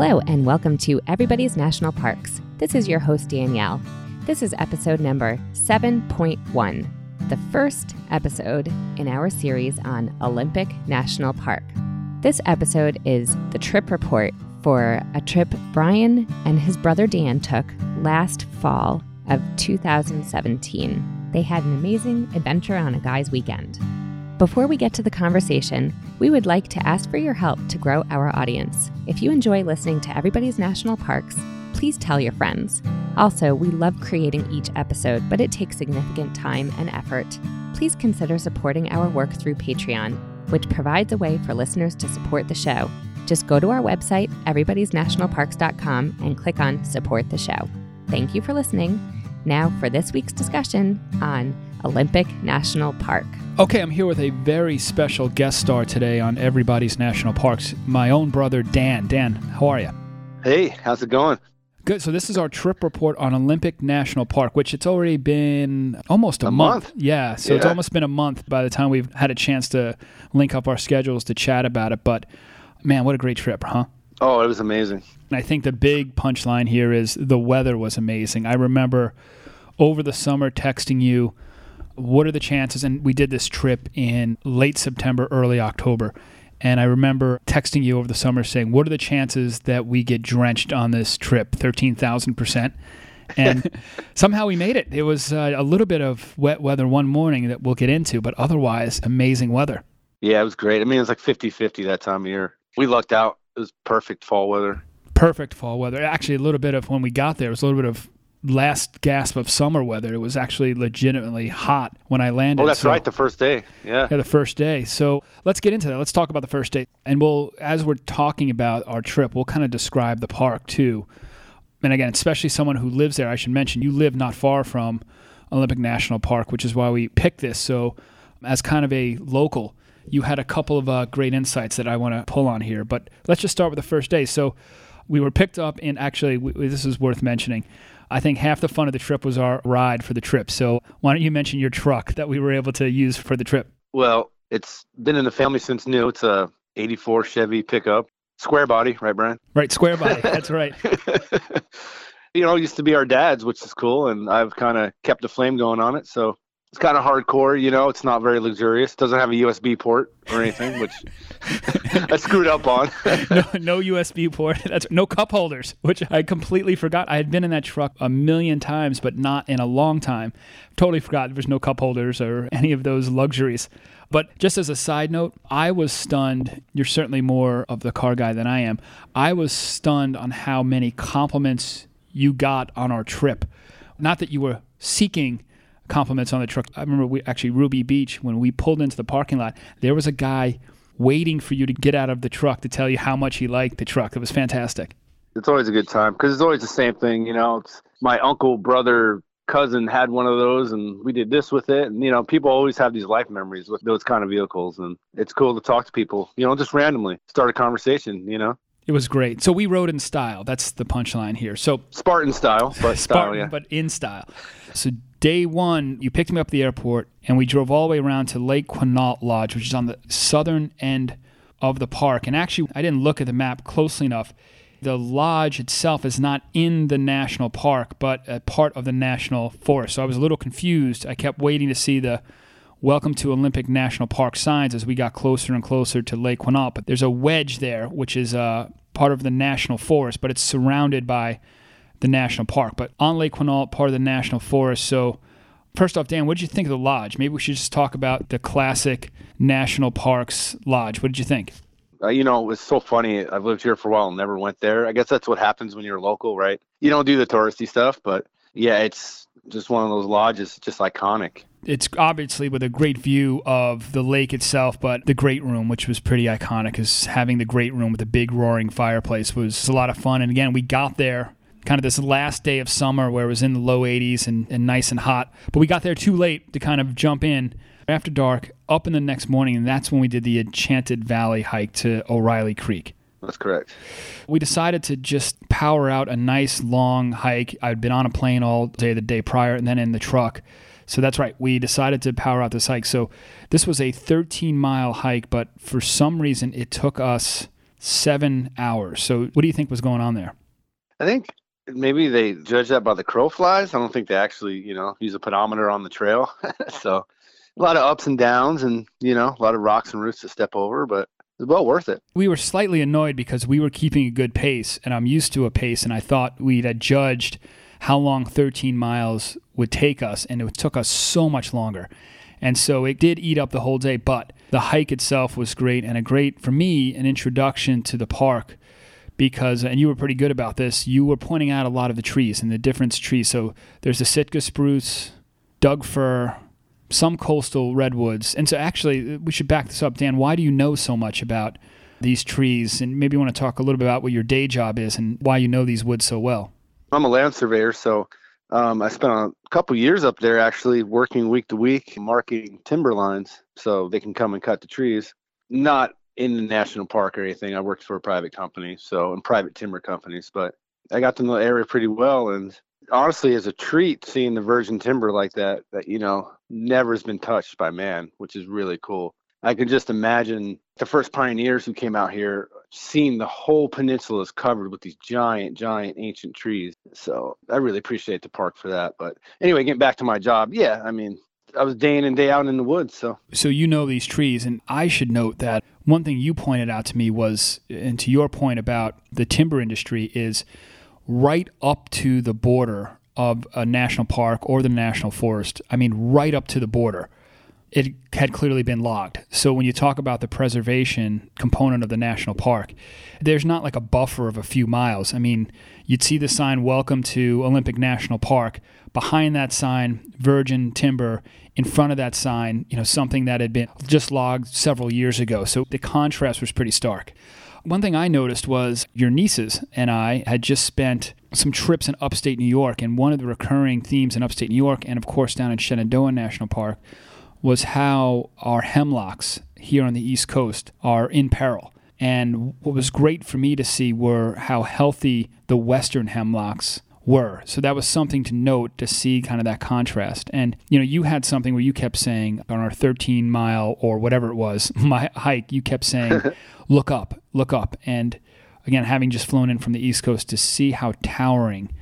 Hello, and welcome to Everybody's National Parks. This is your host, Danielle. This is episode number 7.1, the first episode in our series on Olympic National Park. This episode is the trip report for a trip Brian and his brother Dan took last fall of 2017. They had an amazing adventure on a guy's weekend. Before we get to the conversation, we would like to ask for your help to grow our audience. If you enjoy listening to Everybody's National Parks, please tell your friends. Also, we love creating each episode, but it takes significant time and effort. Please consider supporting our work through Patreon, which provides a way for listeners to support the show. Just go to our website, everybody'snationalparks.com, and click on Support the Show. Thank you for listening. Now, for this week's discussion on Olympic National Park. Okay, I'm here with a very special guest star today on Everybody's National Parks, my own brother Dan. Dan, how are you? Hey, how's it going? Good. So this is our trip report on Olympic National Park, which it's already been almost a, A month. month. Yeah. So it's almost been a month by the time we've had a chance to link up our schedules to chat about it. But man, what a great trip, huh? Oh, it was amazing. And I think the big punchline here is the weather was amazing. I remember over the summer texting you, what are the chances? And we did this trip in late September, early October. And I remember texting you over the summer saying, what are the chances that we get drenched on this trip? 13,000%. And somehow we made it. It was uh, a little bit of wet weather one morning that we'll get into, but otherwise, amazing weather. Yeah, it was great. I mean, it was like 50 50 that time of year. We lucked out. It was perfect fall weather. perfect fall weather. Actually, a little bit of when we got there, it was a little bit of last gasp of summer weather. It was actually legitimately hot when I landed. Oh, that's So- right. The first day. Yeah. yeah, the first day. So let's get into that. Let's talk about the first day. And we'll, as we're talking about our trip, we'll kind of describe the park too. And again, especially someone who lives there, I should mention you live not far from Olympic National Park, which is why we picked this. So, as kind of a local, you had a couple of uh, great insights that I want to pull on here. But let's just start with the first day. So, we were picked up and actually, w- this is worth mentioning. I think half the fun of the trip was our ride for the trip. So, why don't you mention your truck that we were able to use for the trip? Well, it's been in the family since new. It's a 84 Chevy pickup. Square body, right, Brian? Right, square body. That's right. you know, it used to be our dad's, which is cool. And I've kind of kept the flame going on it. So it's kind of hardcore. You know, it's not very luxurious. doesn't have a USB port or anything, which I screwed up on. no, no USB port. That's no cup holders, which I completely forgot. I had been in that truck a million times, but not in a long time. Totally forgot there was no cup holders or any of those luxuries. But just as a side note, I was stunned. You're certainly more of the car guy than I am. I was stunned on how many compliments you got on our trip. Not that you were seeking compliments on the truck. I remember we actually Ruby Beach when we pulled into the parking lot, there was a guy waiting for you to get out of the truck to tell you how much he liked the truck. It was fantastic. it's always a good time because it's always the same thing. You know, it's my uncle, brother, cousin had one of those, and we did this with it. And you know, people always have these life memories with those kind of vehicles, and it's cool to talk to people. You know, just randomly start a conversation. You know, It was great. So we rode in style. That's the punchline here. So Spartan style, but style, Spartan, yeah. but in style. So day one, you picked me up at the airport, and we drove all the way around to Lake Quinault Lodge, which is on the southern end of the park. And actually, I didn't look at the map closely enough. The lodge itself is not in the national park, but a part of the national forest. So I was a little confused. I kept waiting to see the Welcome to Olympic National Park signs as we got closer and closer to Lake Quinault. But there's a wedge there, which is uh, part of the national forest, but it's surrounded by the national park. But on Lake Quinault, part of the national forest. So, first off, Dan, what did you think of the lodge? Maybe we should just talk about the classic national parks lodge. What did you think? Uh, you know, it's so funny. I've lived here for a while and never went there. I guess that's what happens when you're local, right? You don't do the touristy stuff, but yeah, it's just one of those lodges, just iconic. It's obviously with a great view of the lake itself, but the great room, which was pretty iconic, is having the great room with a big roaring fireplace was a lot of fun. And again, we got there kind of this last day of summer where it was in the low 80s and, and nice and hot, but we got there too late to kind of jump in after dark, up in the next morning, and that's when we did the Enchanted Valley hike to O'Reilly Creek. That's correct. We decided to just power out a nice long hike. I'd been on a plane all day the day prior and then in the truck. So that's right. We decided to power out this hike. So this was a 13 mile hike, but for some reason it took us seven hours. So, what do you think was going on there? I think maybe they judge that by the crow flies. I don't think they actually, you know, use a pedometer on the trail. so, a lot of ups and downs, and you know, a lot of rocks and roots to step over, but it's well worth it. We were slightly annoyed because we were keeping a good pace, and I'm used to a pace, and I thought we'd had judged how long 13 miles would take us, and it took us so much longer. And so it did eat up the whole day, but the hike itself was great and a great, for me, an introduction to the park because, and you were pretty good about this, you were pointing out a lot of the trees and the different trees. So there's the Sitka spruce, Doug fir, some coastal redwoods. And so actually, we should back this up. Dan, why do you know so much about these trees? And maybe you want to talk a little bit about what your day job is and why you know these woods so well. I'm a land surveyor, so um, I spent a couple years up there actually working week to week, marking timber lines so they can come and cut the trees. Not in the national park or anything. I worked for a private company, so in private timber companies, but I got to know the area pretty well. And honestly, as a treat, seeing the virgin timber like that, that you know never has been touched by man, which is really cool. I can just imagine the first pioneers who came out here seeing the whole peninsula is covered with these giant, giant ancient trees. So I really appreciate the park for that. But anyway, getting back to my job, yeah, I mean, I was day in and day out in the woods. So, so you know these trees, and I should note that one thing you pointed out to me was, and to your point about the timber industry, is right up to the border of a national park or the national forest. I mean, right up to the border it had clearly been logged. So when you talk about the preservation component of the national park, there's not like a buffer of a few miles. I mean, you'd see the sign "Welcome to Olympic National Park." Behind that sign, virgin timber. In front of that sign, you know, something that had been just logged several years ago. So the contrast was pretty stark. One thing I noticed was your nieces and I had just spent some trips in upstate New York, and one of the recurring themes in upstate New York, and of course down in Shenandoah National Park, was how our hemlocks here on the East Coast are in peril. And what was great for me to see were how healthy the Western hemlocks were. So that was something to note to see kind of that contrast. And you know, you had something where you kept saying on our 13 mile or whatever it was, my hike, you kept saying, "Look up, look up." And again, having just flown in from the East Coast to see how towering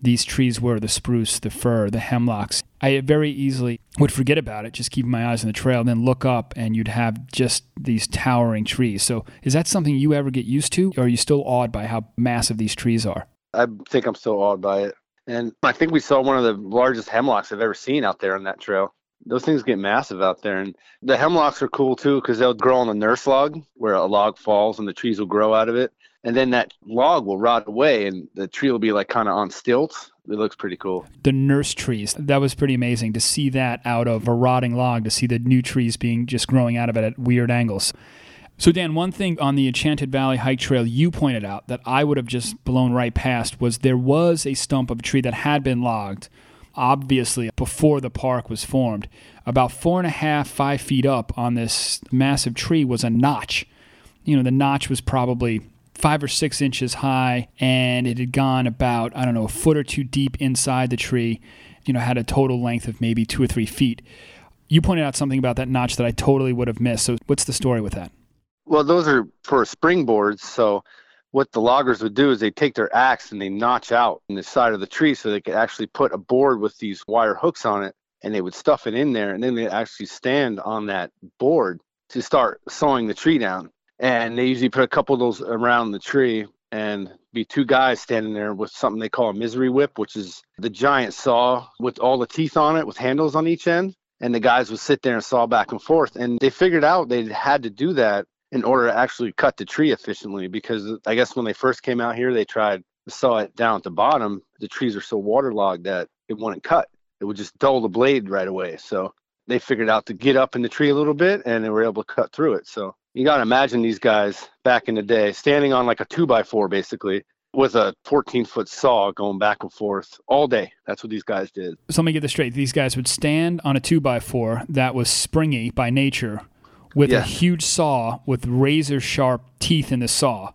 these trees were the spruce, the fir, the hemlocks. I very easily would forget about it, just keeping my eyes on the trail, then look up and you'd have just these towering trees. So, is that something you ever get used to, or are you still awed by how massive these trees are? I think I'm still awed by it. And I think we saw one of the largest hemlocks I've ever seen out there on that trail. Those things get massive out there. And the hemlocks are cool too because they'll grow on a nurse log where a log falls and the trees will grow out of it and then that log will rot away and the tree will be like kind of on stilts it looks pretty cool. The nurse trees. That was pretty amazing to see that out of a rotting log to see the new trees being just growing out of it at weird angles. So dan one thing on the enchanted valley hike trail you pointed out that i would have just blown right past was there was a stump of a tree that had been logged obviously before the park was formed. About four and a half five feet up on this massive tree was a notch. You know the notch was probably five or six inches high, and it had gone about, I don't know, a foot or two deep inside the tree, you know, had a total length of maybe two or three feet. You pointed out something about that notch that I totally would have missed. So, what's the story with that? Well, those are for springboards. So, what the loggers would do is they take their axe and they notch out in the side of the tree so they could actually put a board with these wire hooks on it and they would stuff it in there and then they actually stand on that board to start sawing the tree down and they usually put a couple of those around the tree and be two guys standing there with something they call a misery whip, which is the giant saw with all the teeth on it with handles on each end. And the guys would sit there and saw back and forth. And they figured out they had to do that in order to actually cut the tree efficiently because I guess when they first came out here, they tried to saw it down at the bottom. The trees are so waterlogged that it wouldn't cut. It would just dull the blade right away. So they figured out to get up in the tree a little bit and they were able to cut through it. So you got to imagine these guys back in the day standing on like a two by four basically with a 14 foot saw going back and forth all day. That's what these guys did. So let me get this straight. These guys would stand on a two by four that was springy by nature with a huge saw with razor sharp teeth in the saw.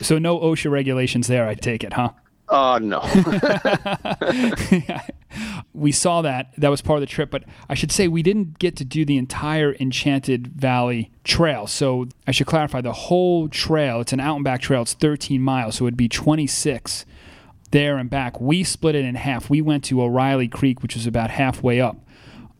So no OSHA regulations there, I take it, huh? Uh, no. we saw that. That was part of the trip. But I should say we didn't get to do the entire Enchanted Valley trail. So I should clarify the whole trail. It's an out and back trail. It's 13 miles, so it'd be 26 there and back. We split it in half. We went to O'Reilly Creek, which was about halfway up.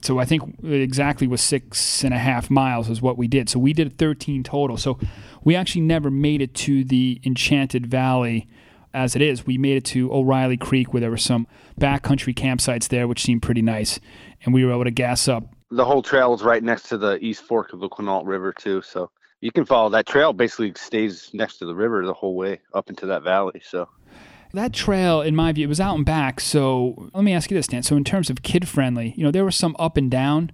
So I think exactly was six and a half miles is what we did. So we did 13 total. So we actually never made it to the Enchanted Valley as it is. We made it to O'Reilly Creek where there were some backcountry campsites there, which seemed pretty nice. And we were able to gas up. The whole trail is right next to the east fork of the Quinault River, too. So you can follow that trail, basically stays next to the river the whole way up into that valley. So that trail, in my view, it was out and back. So let me ask you this, Dan. So in terms of kid friendly, you know, there was some up and down,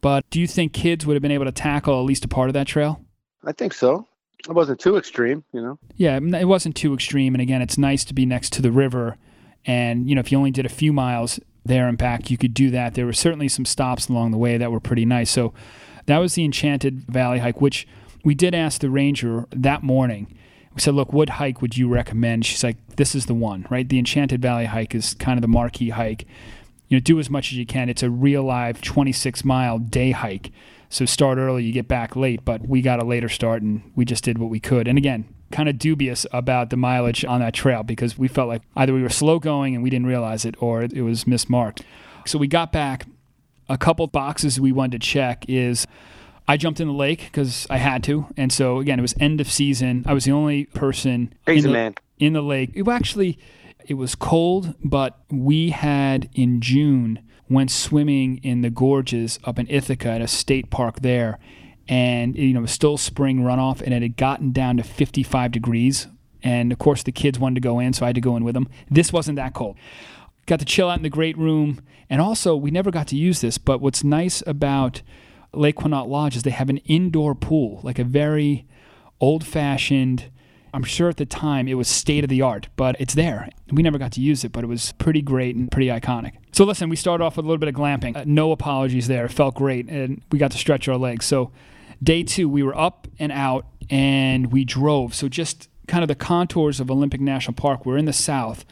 but do you think kids would have been able to tackle at least a part of that trail? I think so. It wasn't too extreme, you know. Yeah, it wasn't too extreme. And again, it's nice to be next to the river. And you know, if you only did a few miles there and back, you could do that. There were certainly some stops along the way that were pretty nice. So that was the Enchanted Valley hike, which we did ask the ranger that morning we said, look, what hike would you recommend? She's like, this is the one, right? The Enchanted Valley hike is kind of the marquee hike. You know, do as much as you can. It's a real live 26 mile day hike. So start early, you get back late, but we got a later start and we just did what we could. And again, kind of dubious about the mileage on that trail because we felt like either we were slow going and we didn't realize it or it was mismarked. So we got back. A couple boxes we wanted to check is I jumped in the lake because I had to, and so again, it was end of season. I was the only person Crazy in the, man. in the lake. It actually it was cold, but we had in June went swimming in the gorges up in Ithaca at a state park there, and you know it was still spring runoff, and it had gotten down to 55 degrees. And of course, the kids wanted to go in, so I had to go in with them. This wasn't that cold. Got to chill out in the great room, and also we never got to use this. But what's nice about Lake Quinault Lodge is they have an indoor pool, like a very old fashioned. I'm sure at the time it was state of the art, but it's there. We never got to use it, but it was pretty great and pretty iconic. So, listen, we started off with a little bit of glamping. Uh, no apologies there. It felt great, and we got to stretch our legs. So, day two, we were up and out and we drove. So, just kind of the contours of Olympic National Park. We're in the south,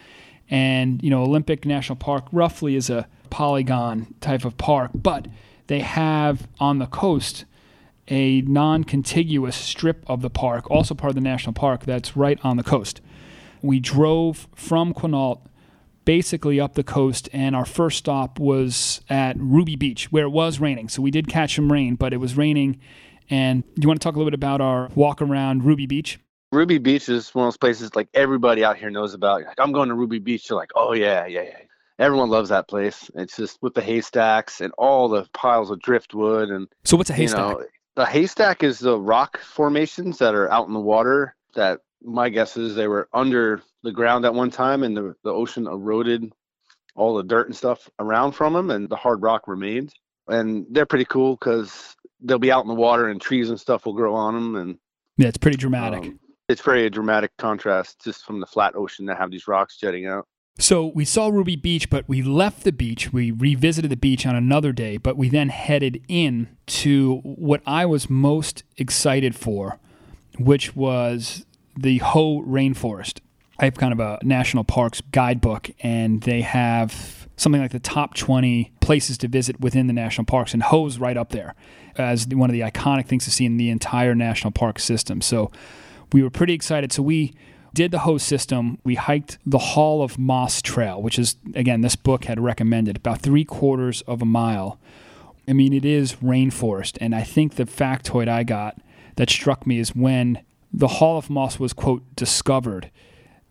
and, you know, Olympic National Park roughly is a polygon type of park, but they have on the coast a non contiguous strip of the park, also part of the national park, that's right on the coast. We drove from Quinault basically up the coast, and our first stop was at Ruby Beach, where it was raining. So we did catch some rain, but it was raining. And do you want to talk a little bit about our walk around Ruby Beach? Ruby Beach is one of those places like everybody out here knows about. Like, I'm going to Ruby Beach. You're like, oh, yeah, yeah, yeah everyone loves that place. It's just with the haystacks and all the piles of driftwood and. So what's a haystack? You know, the haystack is the rock formations that are out in the water. That my guess is they were under the ground at one time, and the the ocean eroded all the dirt and stuff around from them, and the hard rock remained And they're pretty cool because they'll be out in the water, and trees and stuff will grow on them, and yeah, it's pretty dramatic. Um, it's very a dramatic contrast just from the flat ocean that have these rocks jutting out. So we saw Ruby Beach, but we left the beach. We revisited the beach on another day, but we then headed in to what I was most excited for, which was the Hoh Rainforest. I have kind of a national parks guidebook, and they have something like the top 20 places to visit within the national parks, and Hoh's right up there as one of the iconic things to see in the entire national park system. So we were pretty excited. So we did the Hoh system. We hiked the Hall of Moss Trail, which is, again, this book had recommended about three quarters of a mile. I mean, it is rainforest. And I think the factoid I got that struck me is when the Hall of Moss was, quote, discovered,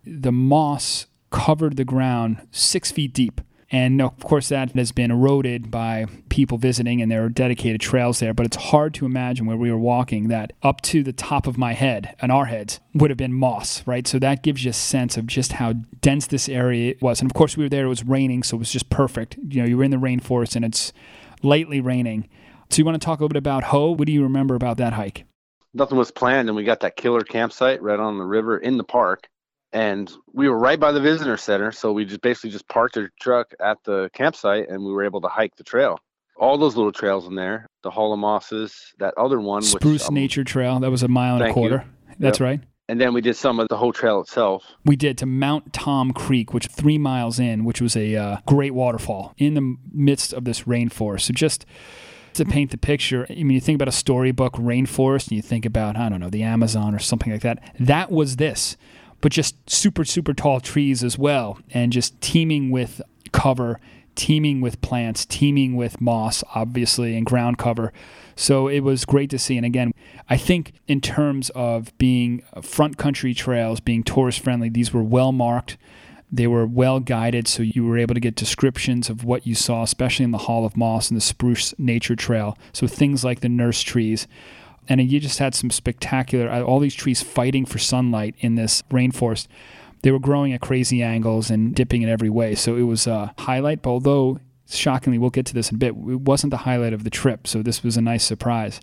the moss covered the ground six feet deep. And of course, that has been eroded by people visiting, and there are dedicated trails there. But it's hard to imagine where we were walking that up to the top of my head and our heads would have been moss, right? So that gives you a sense of just how dense this area was. And of course, we were there, it was raining, so it was just perfect. You know, you were in the rainforest and it's lightly raining. So you want to talk a little bit about Hoh? What do you remember about that hike? Nothing was planned, and we got that killer campsite right on the river in the park and we were right by the visitor center so we just basically just parked our truck at the campsite and we were able to hike the trail all those little trails in there the hall of mosses that other one spruce which, um, nature trail that was a mile and a quarter you. that's yep. right and then we did some of the whole trail itself. We did to Mount Tom Creek, which three miles in, which was a uh, great waterfall in the midst of this rainforest. So just to paint the picture, I mean, you think about a storybook rainforest, and you think about I don't know the Amazon or something like that. That was this, but just super super tall trees as well, and just teeming with cover, teeming with plants, teeming with moss, obviously, and ground cover. So it was great to see. And again, I think in terms of being front country trails, being tourist friendly, these were well marked. They were well guided, so you were able to get descriptions of what you saw, especially in the Hall of Moss and the Spruce Nature Trail. So things like the nurse trees. And you just had some spectacular, all these trees fighting for sunlight in this rainforest. They were growing at crazy angles and dipping in every way. So it was a highlight, but although shockingly, we'll get to this in a bit, it wasn't the highlight of the trip. So this was a nice surprise.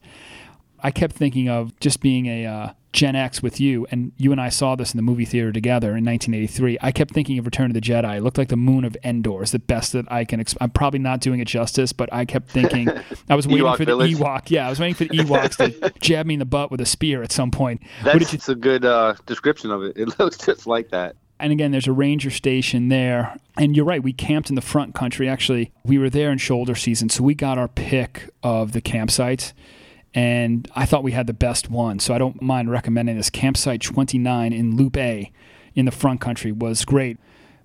I kept thinking of just being a uh, Gen X with you, and you and I saw this in the movie theater together in 1983. I kept thinking of Return of the Jedi. It looked like the moon of Endor is the best that I can. Exp- I'm probably not doing it justice, but I kept thinking I was waiting Ewok for Village. the Ewok. Yeah, I was waiting for the Ewoks to jab me in the butt with a spear at some point. That's you a good uh, description of it. It looks just like that. and again, there's a ranger station there. And you're right, we camped in the front country. Actually, we were there in shoulder season, so we got our pick of the campsites. And I thought we had the best one, so I don't mind recommending this. Campsite 29 in Loop A in the front country was great.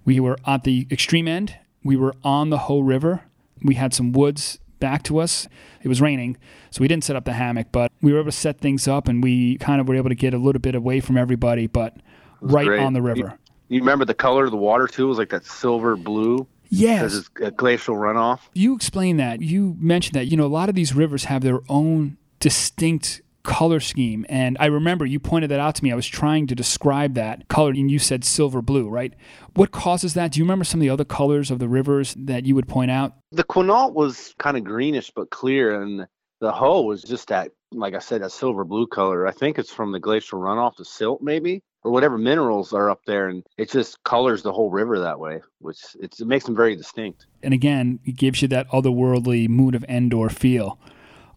We were at the extreme end, we were on the Hoh River. We had some woods back to us. It was raining, so we didn't set up the hammock, but we were able to set things up and we kind of were able to get a little bit away from everybody, but right great. on the river. You remember the color of the water too? It was like that silver blue Yes. because it's a glacial runoff. You explained that. You mentioned that, you know, a lot of these rivers have their own distinct color scheme. And I remember you pointed that out to me. I was trying to describe that color, and you said silver blue, right? What causes that? Do you remember some of the other colors of the rivers that you would point out? The Quinault was kind of greenish but clear, and the Hoh was just that, like I said, that silver blue color. I think it's from the glacial runoff, the silt maybe, or whatever minerals are up there, and it just colors the whole river that way, which it's, it makes them very distinct. And again, it gives you that otherworldly mood of Endor feel.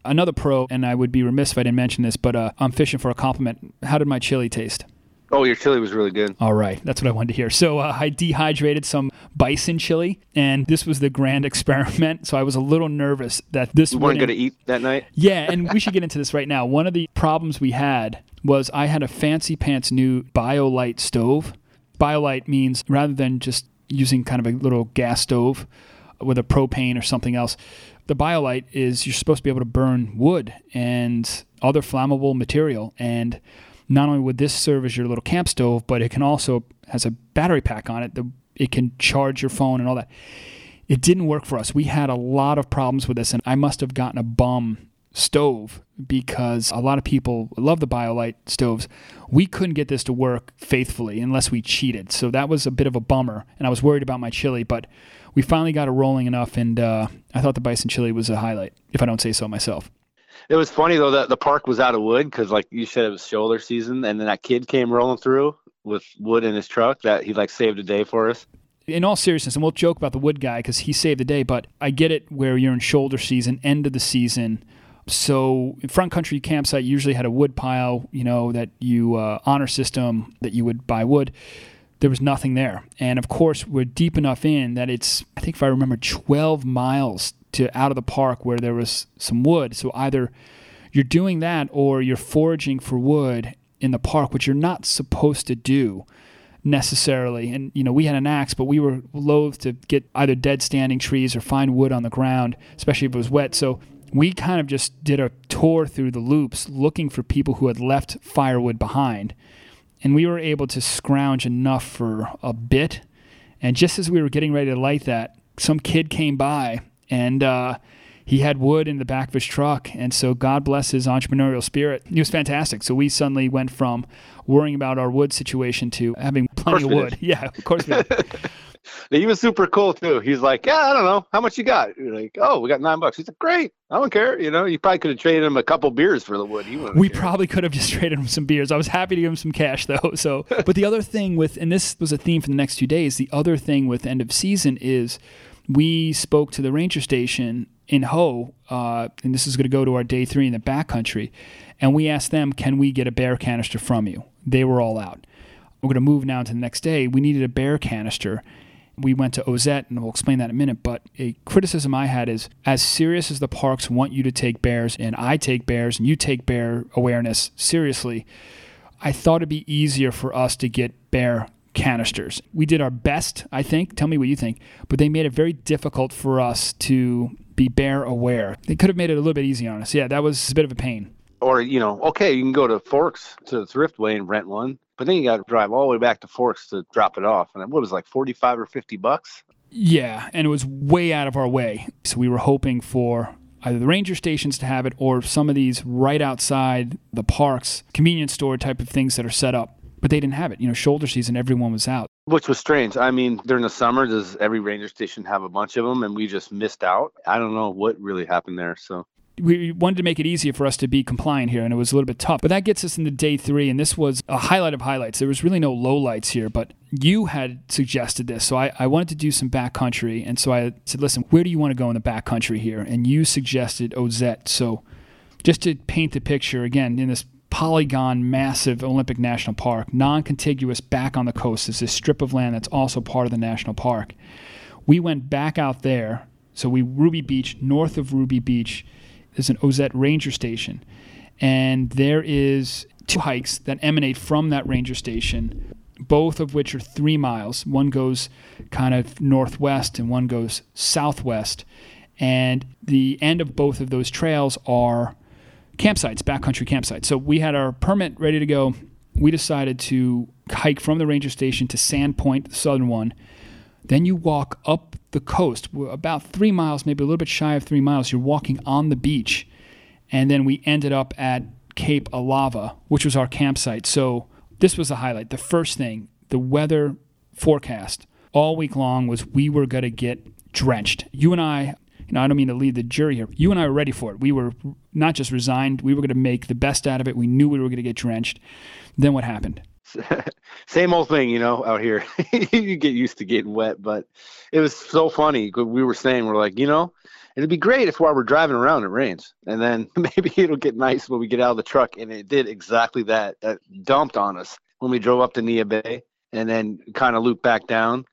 Another pro, and I would be remiss if I didn't mention this, but uh, I'm fishing for a compliment. How did my chili taste? Oh, your chili was really good. All right, that's what I wanted to hear. So uh, I dehydrated some bison chili, and this was the grand experiment. So I was a little nervous that this You weren't going to eat that night? Yeah, and we should get into this right now. One of the problems we had was I had a fancy pants new BioLite stove. BioLite means rather than just using kind of a little gas stove with a propane or something else, the BioLite is you're supposed to be able to burn wood and other flammable material. And not only would this serve as your little camp stove, but it can also has a battery pack on it. that It can charge your phone and all that it didn't work for us. We had a lot of problems with this, and I must have gotten a bum stove because a lot of people love the BioLite stoves. We couldn't get this to work faithfully unless we cheated. So that was a bit of a bummer, and I was worried about my chili, but we finally got it rolling enough, and uh, I thought the bison chili was a highlight, if I don't say so myself. It was funny though that the park was out of wood because, like you said, it was shoulder season, and then that kid came rolling through with wood in his truck that he like saved a day for us. in all seriousness, and we'll joke about the wood guy because he saved the day, but I get it where you're in shoulder season, end of the season. So, front country campsite usually had a wood pile, you know, that you uh, honor system that you would buy wood. There was nothing there, and of course, we're deep enough in that it's I think if I remember, 12 miles to out of the park where there was some wood. So either you're doing that or you're foraging for wood in the park, which you're not supposed to do necessarily. And you know, we had an axe, but we were loath to get either dead standing trees or find wood on the ground, especially if it was wet. So we kind of just did a tour through the loops looking for people who had left firewood behind. And we were able to scrounge enough for a bit. And just as we were getting ready to light that, some kid came by and uh, he had wood in the back of his truck. And so God bless his entrepreneurial spirit. He was fantastic. So we suddenly went from worrying about our wood situation to having plenty of we wood. Yeah, of course we. He was super cool too. He's like, yeah, I don't know, how much you got? You're like, oh, we got nine bucks. He's like, great, I don't care. You know, you probably could have traded him a couple beers for the wood. We care. probably could have just traded him some beers. I was happy to give him some cash though. So, but the other thing with, and this was a theme for the next two days. The other thing with end of season is we spoke to the ranger station in Hoh, uh, and this is going to go to our day three in the backcountry, and we asked them, "Can we get a bear canister from you?" they were all out. We're going to move now to the next day. We needed a bear canister. We went to Ozette, and we'll explain that in a minute. But a criticism I had is as serious as the parks want you to take bears, and I take bears, and you take bear awareness seriously, I thought it'd be easier for us to get bear canisters. We did our best, I think. Tell me what you think. But they made it very difficult for us to be bear aware. They could have made it a little bit easier on us. Yeah, that was a bit of a pain. Or, you know, okay, you can go to Forks to the Thriftway and rent one, but then you got to drive all the way back to Forks to drop it off. And what was it, like 45 or 50 bucks? Yeah, and it was way out of our way. So we were hoping for either the ranger stations to have it or some of these right outside the parks, convenience store type of things that are set up. But they didn't have it. You know, shoulder season, everyone was out. Which was strange. I mean, during the summer, does every ranger station have a bunch of them and we just missed out? I don't know what really happened there. So we wanted to make it easier for us to be compliant here, and it was a little bit tough. But that gets us into day three, and this was a highlight of highlights. There was really no lowlights here, but you had suggested this, so I, I wanted to do some backcountry, and so I said, "Listen, where do you want to go in the backcountry here?" And you suggested Ozette. So, just to paint the picture again, in this polygon, massive Olympic National Park, non-contiguous, back on the coast, is this strip of land that's also part of the national park. We went back out there. So we Ruby Beach, north of Ruby Beach there's an Ozette Ranger Station, and there is two hikes that emanate from that ranger station, both of which are three miles. One goes kind of northwest, and one goes southwest. And the end of both of those trails are campsites, backcountry campsites. So we had our permit ready to go. We decided to hike from the ranger station to Sand Point, the southern one. Then you walk up the coast, about three miles, maybe a little bit shy of three miles. You're walking on the beach. And then we ended up at Cape Alava, which was our campsite. So this was the highlight. The first thing, the weather forecast all week long was we were going to get drenched. You and I, you know, I don't mean to lead the jury here. You and I were ready for it. We were not just resigned, we were going to make the best out of it. We knew we were going to get drenched. Then what happened? Same old thing, you know, out here. you get used to getting wet, but it was so funny. We were saying, we're like, you know, it'd be great if while we're driving around it rains, and then maybe it'll get nice when we get out of the truck. And it did exactly that. That dumped on us when we drove up to Neah Bay and then kind of looped back down.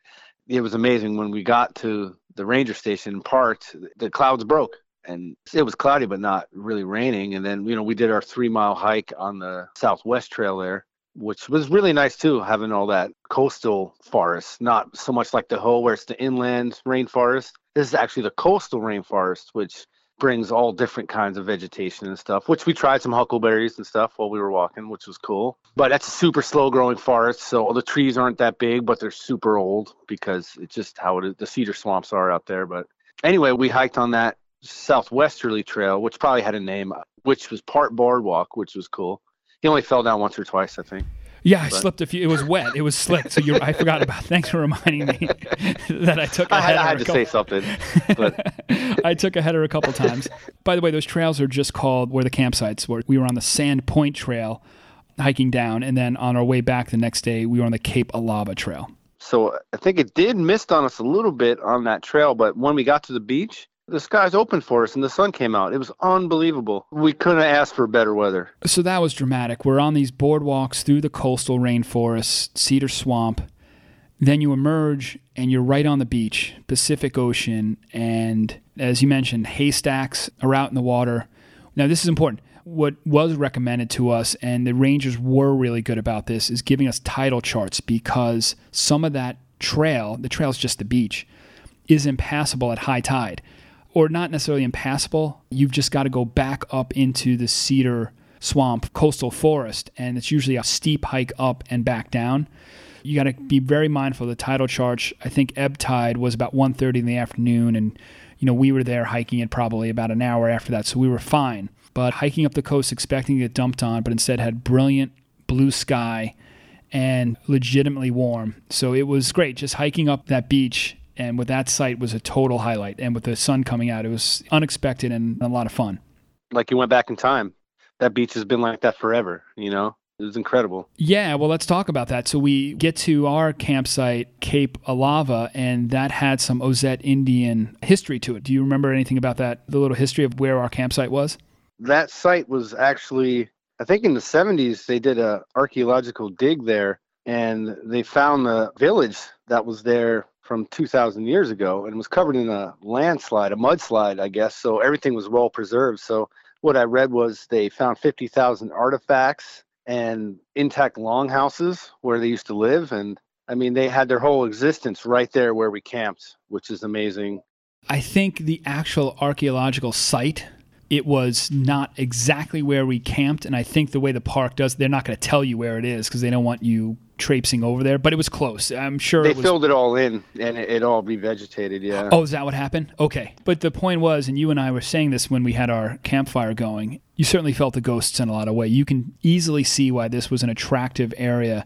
It was amazing when we got to the ranger station and parked. The clouds broke and it was cloudy but not really raining and then you know we did our three mile hike on the southwest trail there which was really nice too, having all that coastal forest, not so much like the Hoh where it's the inland rainforest. This is actually the coastal rainforest, which brings all different kinds of vegetation and stuff, which we tried some huckleberries and stuff while we were walking, which was cool. But that's a super slow growing forest, so the trees aren't that big, but they're super old because it's just how it is. The cedar swamps are out there. But anyway, we hiked on that southwesterly trail, which probably had a name, which was part boardwalk, which was cool. He only fell down once or twice, I think. Yeah, I but. slipped a few. It was wet. It was slick. So you I forgot about. Thanks for reminding me that I took. A I had, I had to couple, say something. But I took a header a couple times. By the way, those trails are just called where the campsites were. We were on the Sand Point Trail, hiking down, and then on our way back the next day, we were on the Cape Alava Trail. So I think it did mist on us a little bit on that trail, but when we got to the beach, the skies opened for us and the sun came out. It was unbelievable. We couldn't ask for better weather. So that was dramatic. We're on these boardwalks through the coastal rainforest, cedar swamp. Then you emerge and you're right on the beach, Pacific Ocean, and as you mentioned, haystacks are out in the water. Now, this is important. What was recommended to us, and the Rangers were really good about this, is giving us tidal charts because some of that trail, the trail is just the beach, is impassable at high tide or not necessarily impassable. You've just got to go back up into the cedar swamp coastal forest, and it's usually a steep hike up and back down. You got to be very mindful of the tidal charge. I think ebb tide was about 1:30 in the afternoon, and you know we were there hiking it probably about an hour after that, so we were fine. But hiking up the coast, expecting to get dumped on, but instead had brilliant blue sky and legitimately warm. So it was great just hiking up that beach and with that sight was a total highlight. And with the sun coming out, it was unexpected and a lot of fun. Like you went back in time. That beach has been like that forever, you know? It was incredible. Yeah, well, let's talk about that. So we get to our campsite, Cape Alava, and that had some Ozette Indian history to it. Do you remember anything about that? The little history of where our campsite was? That site was actually I think in the 70s they did a archaeological dig there and they found the village that was there from 2000 years ago and was covered in a landslide, a mudslide, I guess. So everything was well preserved. So what I read was they found 50,000 artifacts and intact longhouses where they used to live and I mean, they had their whole existence right there where we camped, which is amazing. I think the actual archaeological site it was not exactly where we camped and i think the way the park does they're not going to tell you where it is because they don't want you traipsing over there but it was close i'm sure they it was, filled it all in and it, it all revegetated yeah oh is that what happened okay but the point was and you and i were saying this when we had our campfire going you certainly felt the ghosts in a lot of way you can easily see why this was an attractive area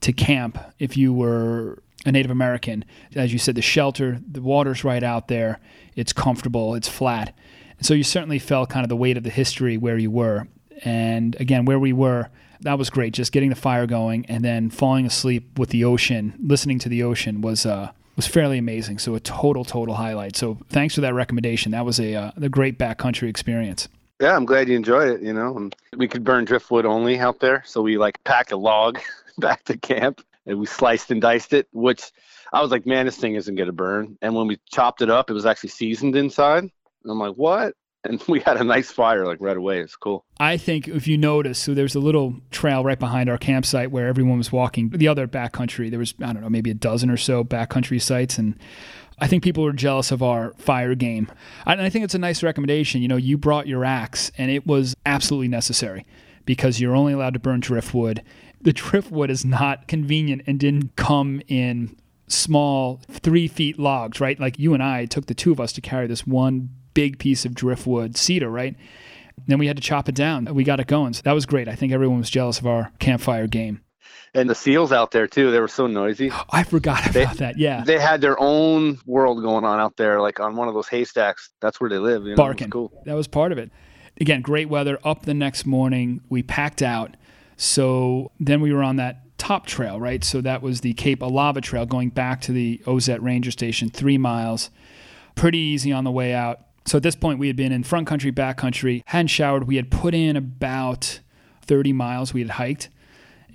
to camp if you were a Native American. As you said, the shelter, the water's right out there. It's comfortable. It's flat. And so you certainly felt kind of the weight of the history where you were. And again, where we were, that was great. Just getting the fire going and then falling asleep with the ocean, listening to the ocean was uh, was fairly amazing. So a total, total highlight. So thanks for that recommendation. That was a uh, a great backcountry experience. Yeah, I'm glad you enjoyed it. You know, we could burn driftwood only out there, so we like packed a log back to camp and we sliced and diced it, which I was like, man, this thing isn't gonna burn. And when we chopped it up, it was actually seasoned inside. And I'm like, what? And we had a nice fire like right away. It's cool. I think if you notice, so there's a little trail right behind our campsite where everyone was walking. The other backcountry, there was I don't know, maybe a dozen or so backcountry sites, and I think people were jealous of our fire game. And I think it's a nice recommendation. You know, you brought your axe, and it was absolutely necessary because you're only allowed to burn driftwood. The driftwood is not convenient and didn't come in small three feet logs, right? Like you and I took the two of us to carry this one big piece of driftwood cedar, right? Then we had to chop it down. We got it going. So that was great. I think everyone was jealous of our campfire game. And the seals out there too, they were so noisy. I forgot about They- that. Yeah. They had their own world going on out there, like on one of those haystacks. That's where they live. You know? Barking. Cool. That was part of it. Again, great weather. Up the next morning, we packed out. So then we were on that top trail, right? So that was the Cape Alava Trail going back to the Ozette Ranger Station, three miles. Pretty easy on the way out. So at this point, we had been in front country, back country, hadn't showered. We had put in about 30 miles we had hiked.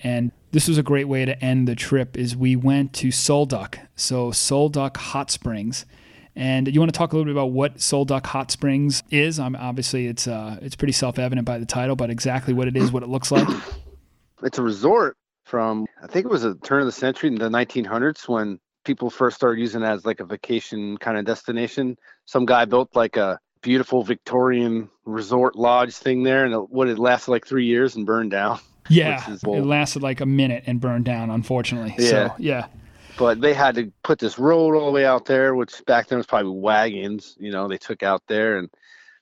And this was a great way to end the trip is we went to Sol Duc. So Sol Duc Hot Springs. And you want to talk a little bit about what Sol Duc Hot Springs is? I'm, obviously, it's uh, it's pretty self-evident by the title, but exactly what it is, what it looks like. It's a resort from I think it was the turn of the century in the 1900s when people first started using it as like a vacation kind of destination. Some guy built like a beautiful Victorian resort lodge thing there, and it, what it lasted like three years and burned down. Yeah, it lasted like a minute and burned down, unfortunately. So Yeah. yeah, But they had to put this road all the way out there, which back then was probably wagons. You know, they took out there, and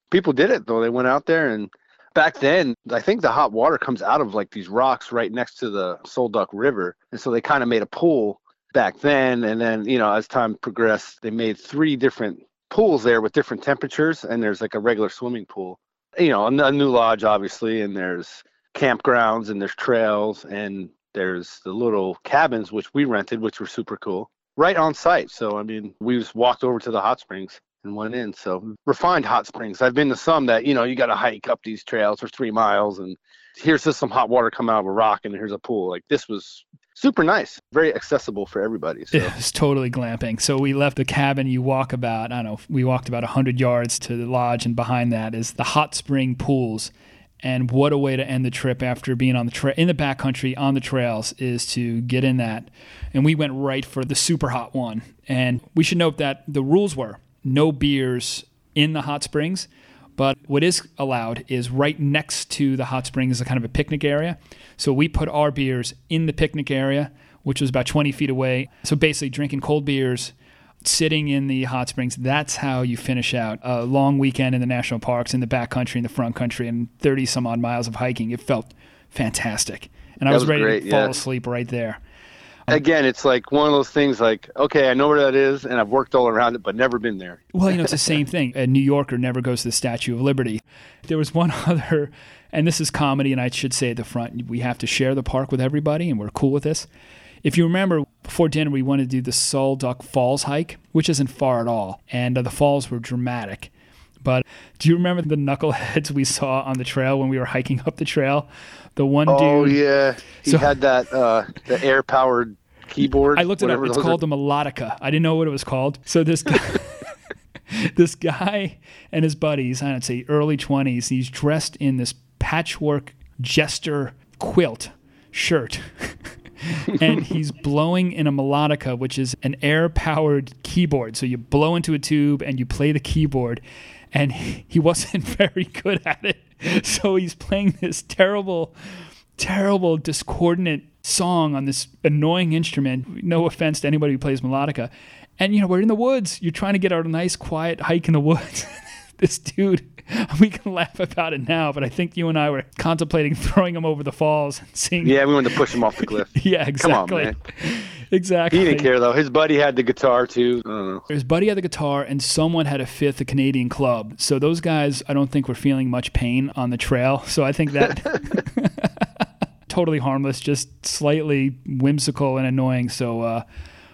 people did it though. They went out there, and back then, I think the hot water comes out of like these rocks right next to the Sol Duc River, and so they kind of made a pool back then. And then, you know, as time progressed, they made three different pools there with different temperatures, and there's like a regular swimming pool. You know, a new lodge, obviously, and there's campgrounds and there's trails and there's the little cabins which we rented, which were super cool, right on site. So I mean, we just walked over to the hot springs and went in. So refined hot springs. I've been to some that you know you got to hike up these trails for three miles, and here's just some hot water coming out of a rock, and here's a pool. Like this was super nice, very accessible for everybody. So it was totally glamping. So we left the cabin. You walk about, I don't know, we walked about 100 yards to the lodge, and behind that is the hot spring pools. And what a way to end the trip after being on the tra- in the backcountry on the trails is to get in that. And we went right for the super hot one. And we should note that the rules were no beers in the hot springs. But what is allowed is right next to the hot springs is a kind of a picnic area. So we put our beers in the picnic area, which was about 20 feet away. So basically, drinking cold beers, sitting in the hot springs. That's how you finish out a long weekend in the national parks, in the back country, in the front country, and 30 some odd miles of hiking. It felt fantastic. And I was, was ready great, to fall yeah. asleep right there. Again, it's like one of those things. Like okay, I know where that is, and I've worked all around it, but never been there. Well, you know, it's the same thing. A New Yorker never goes to the Statue of Liberty. There was one other, and this is comedy, and I should say at the front, we have to share the park with everybody, and we're cool with this. If you remember, before dinner, we wanted to do the Sol Duc Falls hike, which isn't far at all, and uh, the falls were dramatic. But do you remember the knuckleheads we saw on the trail when we were hiking up the trail? The one Oh dude. Oh yeah, he So- had that uh, the air powered keyboard. I looked it up. It's are. called the melodica. I didn't know what it was called. So this guy, this guy and his buddies, I'd say early twenties. He's dressed in this patchwork jester quilt shirt. and he's blowing in a melodica, which is an air powered keyboard. So you blow into a tube and you play the keyboard. And he wasn't very good at it. So he's playing this terrible, terrible, discordant song on this annoying instrument. No offense to anybody who plays melodica. And, you know, we're in the woods. You're trying to get out a nice, quiet hike in the woods. this dude, we can laugh about it now, but I think you and I were contemplating throwing him over the falls and seeing. Yeah, we wanted to push him off the cliff. Yeah, Come on, exactly. man. Exactly. He didn't care though. His buddy had the guitar too. I don't know. His buddy had the guitar, and someone had a fifth, a Canadian club. So those guys, I don't think were feeling much pain on the trail. So I think that totally harmless, just slightly whimsical and annoying. So uh,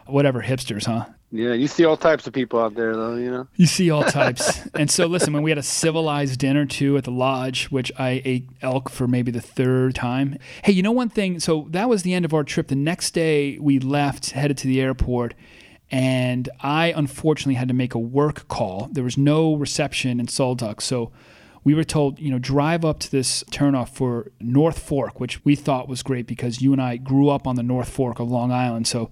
whatever, hipsters, huh? Yeah, you see all types of people out there though. You know. You see all types. and so, listen, when we had a civilized dinner too at the lodge, which I ate elk for maybe the third time. Hey, you know one thing? So that was the end of our trip. The next day, we left, headed to the airport, and I unfortunately had to make a work call. There was no reception in Sol Duc. So we were told, you know, drive up to this turnoff for North Fork, which we thought was great because you and I grew up on the North Fork of Long Island. So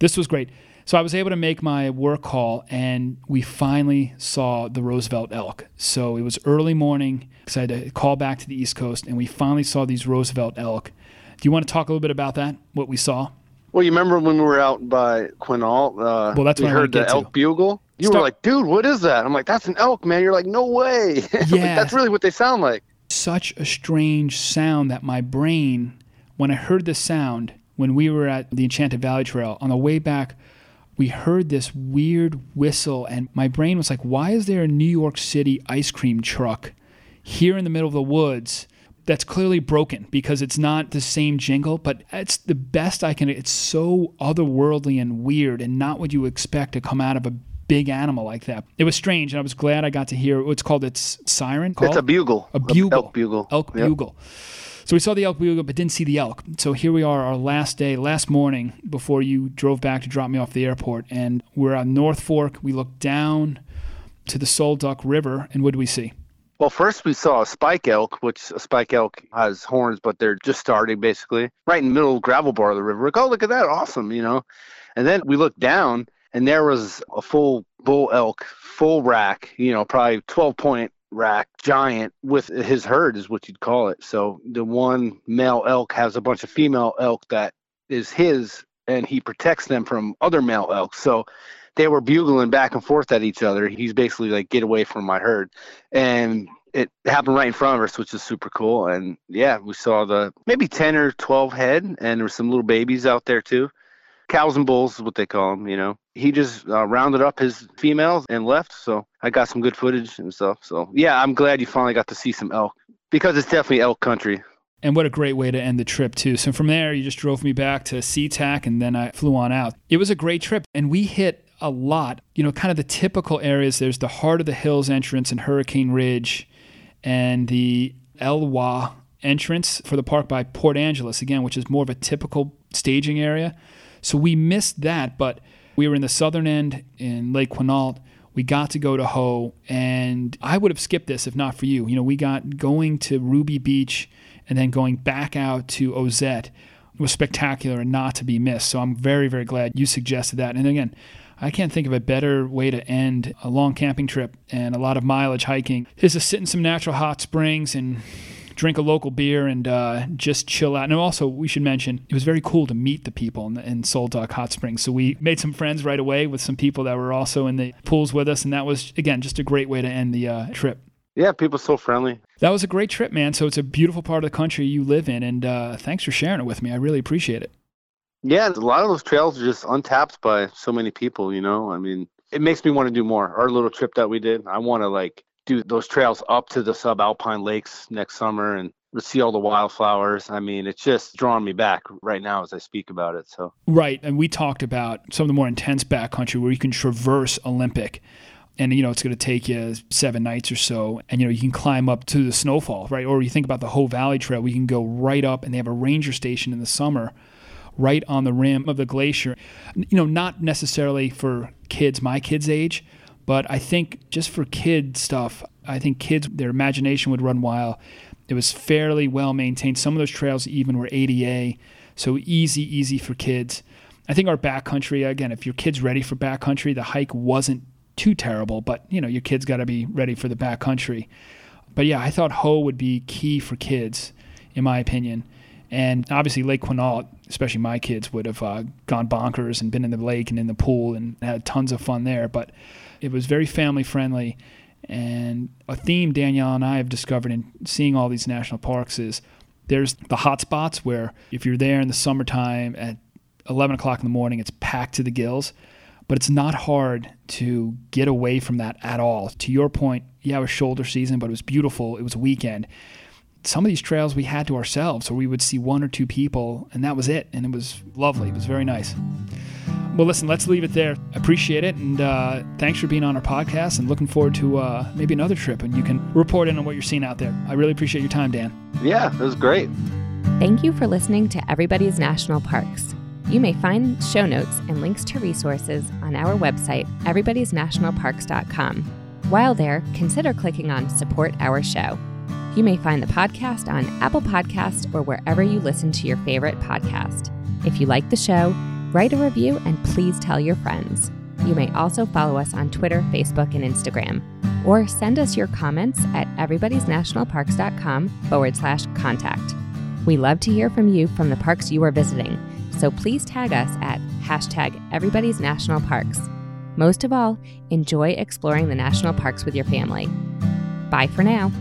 this was great. So I was able to make my work call, and we finally saw the Roosevelt elk. So it was early morning because I had to call back to the East Coast, and we finally saw these Roosevelt elk. Do you want to talk a little bit about that? What we saw? Well, you remember when we were out by Quinault? Uh, Well, that's we heard the get to. elk bugle. You Start- were like, "Dude, what is that?" I'm like, "That's an elk, man." You're like, "No way." Like, Yeah. that's really what they sound like. Such a strange sound that my brain, when I heard this sound, when we were at the Enchanted Valley Trail on the way back, we heard this weird whistle, and my brain was like, why is there a New York City ice cream truck here in the middle of the woods? That's clearly broken because it's not the same jingle, but it's the best I can. It's so otherworldly and weird, and not what you expect to come out of a big animal like that. It was strange, and I was glad I got to hear what's called its siren. Called? It's a bugle. A bugle. Elk bugle. Elk Yep. bugle. So we saw the elk bugle, but didn't see the elk. So here we are, our last day, last morning before you drove back to drop me off the airport, and we're on North Fork. We look down to the Sol Duc River, and what do we see? Well, first we saw a spike elk, which a spike elk has horns, but they're just starting basically right in the middle gravel bar of the river. Like, oh, look at that, awesome, you know. And then we looked down, and there was a full bull elk, full rack, you know, probably 12 point rack, giant with his herd is what you'd call it. So the one male elk has a bunch of female elk that is his, and he protects them from other male elk. So they were bugling back and forth at each other. He's basically like, get away from my herd and it happened right in front of us, which is super cool. And yeah, we saw the maybe 10 or 12 head, and there were some little babies out there too. Cows and bulls is what they call them, you know. He just uh, rounded up his females and left. So I got some good footage and stuff. So yeah, I'm glad you finally got to see some elk because it's definitely elk country. And what a great way to end the trip, too. So from there, you just drove me back to SeaTac, and then I flew on out. It was a great trip, and we hit a lot, you know, kind of the typical areas. There's the Heart of the Hills entrance and Hurricane Ridge, and the Elwha entrance for the park by Port Angeles, again, which is more of a typical staging area. So we missed that, but we were in the southern end in Lake Quinault. We got to go to Hoh, and I would have skipped this if not for you. You know, we got going to Ruby Beach and then going back out to Ozette was spectacular and not to be missed. So I'm very, very glad you suggested that. And again, I can't think of a better way to end a long camping trip and a lot of mileage hiking is to sit in some natural hot springs and drink a local beer and uh, just chill out. And also, we should mention, it was very cool to meet the people in, in Sol Duc Hot Springs. So we made some friends right away with some people that were also in the pools with us. And that was, again, just a great way to end the uh, trip. Yeah, people so friendly. That was a great trip, man. So it's a beautiful part of the country you live in. And uh, thanks for sharing it with me. I really appreciate it. Yeah, a lot of those trails are just untapped by so many people, you know. I mean, it makes me want to do more. Our little trip that we did, I want to like do those trails up to the subalpine lakes next summer and see all the wildflowers. I mean, it's just drawing me back right now as I speak about it. So, Right. And we talked about some of the more intense backcountry where you can traverse Olympic. and you know it's going to take you seven nights or so and you know you can climb up to the snowfall right or you think about the Hoh Valley Trail we can go right up and they have a ranger station in the summer right on the rim of the glacier you know not necessarily for kids my kids age but I think just for kid stuff I think kids their imagination would run wild it was fairly well maintained some of those trails even were ADA so easy easy for kids I think our backcountry again if your kid's ready for backcountry the hike wasn't too terrible, but you know, your kids got to be ready for the backcountry. But yeah, I thought Hoh would be key for kids, in my opinion. And obviously, Lake Quinault, especially my kids, would have uh, gone bonkers and been in the lake and in the pool and had tons of fun there. But it was very family friendly. And a theme Danielle and I have discovered in seeing all these national parks is there's the hot spots where if you're there in the summertime at 11 o'clock in the morning, it's packed to the gills but it's not hard to get away from that at all. To your point, yeah, it was shoulder season, but it was beautiful. It was a weekend. Some of these trails we had to ourselves, or we would see one or two people, and that was it. And it was lovely. It was very nice. Well, listen, let's leave it there. Appreciate it. And uh, thanks for being on our podcast and looking forward to uh, maybe another trip and you can report in on what you're seeing out there. I really appreciate your time, Dan. Yeah, it was great. Thank you for listening to Everybody's National Parks. You may find show notes and links to resources on our website, everybody'snationalparks.com. While there, consider clicking on Support Our Show. You may find the podcast on Apple Podcast or wherever you listen to your favorite podcast. If you like the show, write a review and please tell your friends. You may also follow us on Twitter, Facebook, and Instagram, or send us your comments at everybody'snationalparks.com forward slash contact. We love to hear from you from the parks you are visiting so please tag us at hashtag Everybody's National Parks. Most of all, enjoy exploring the national parks with your family. Bye for now.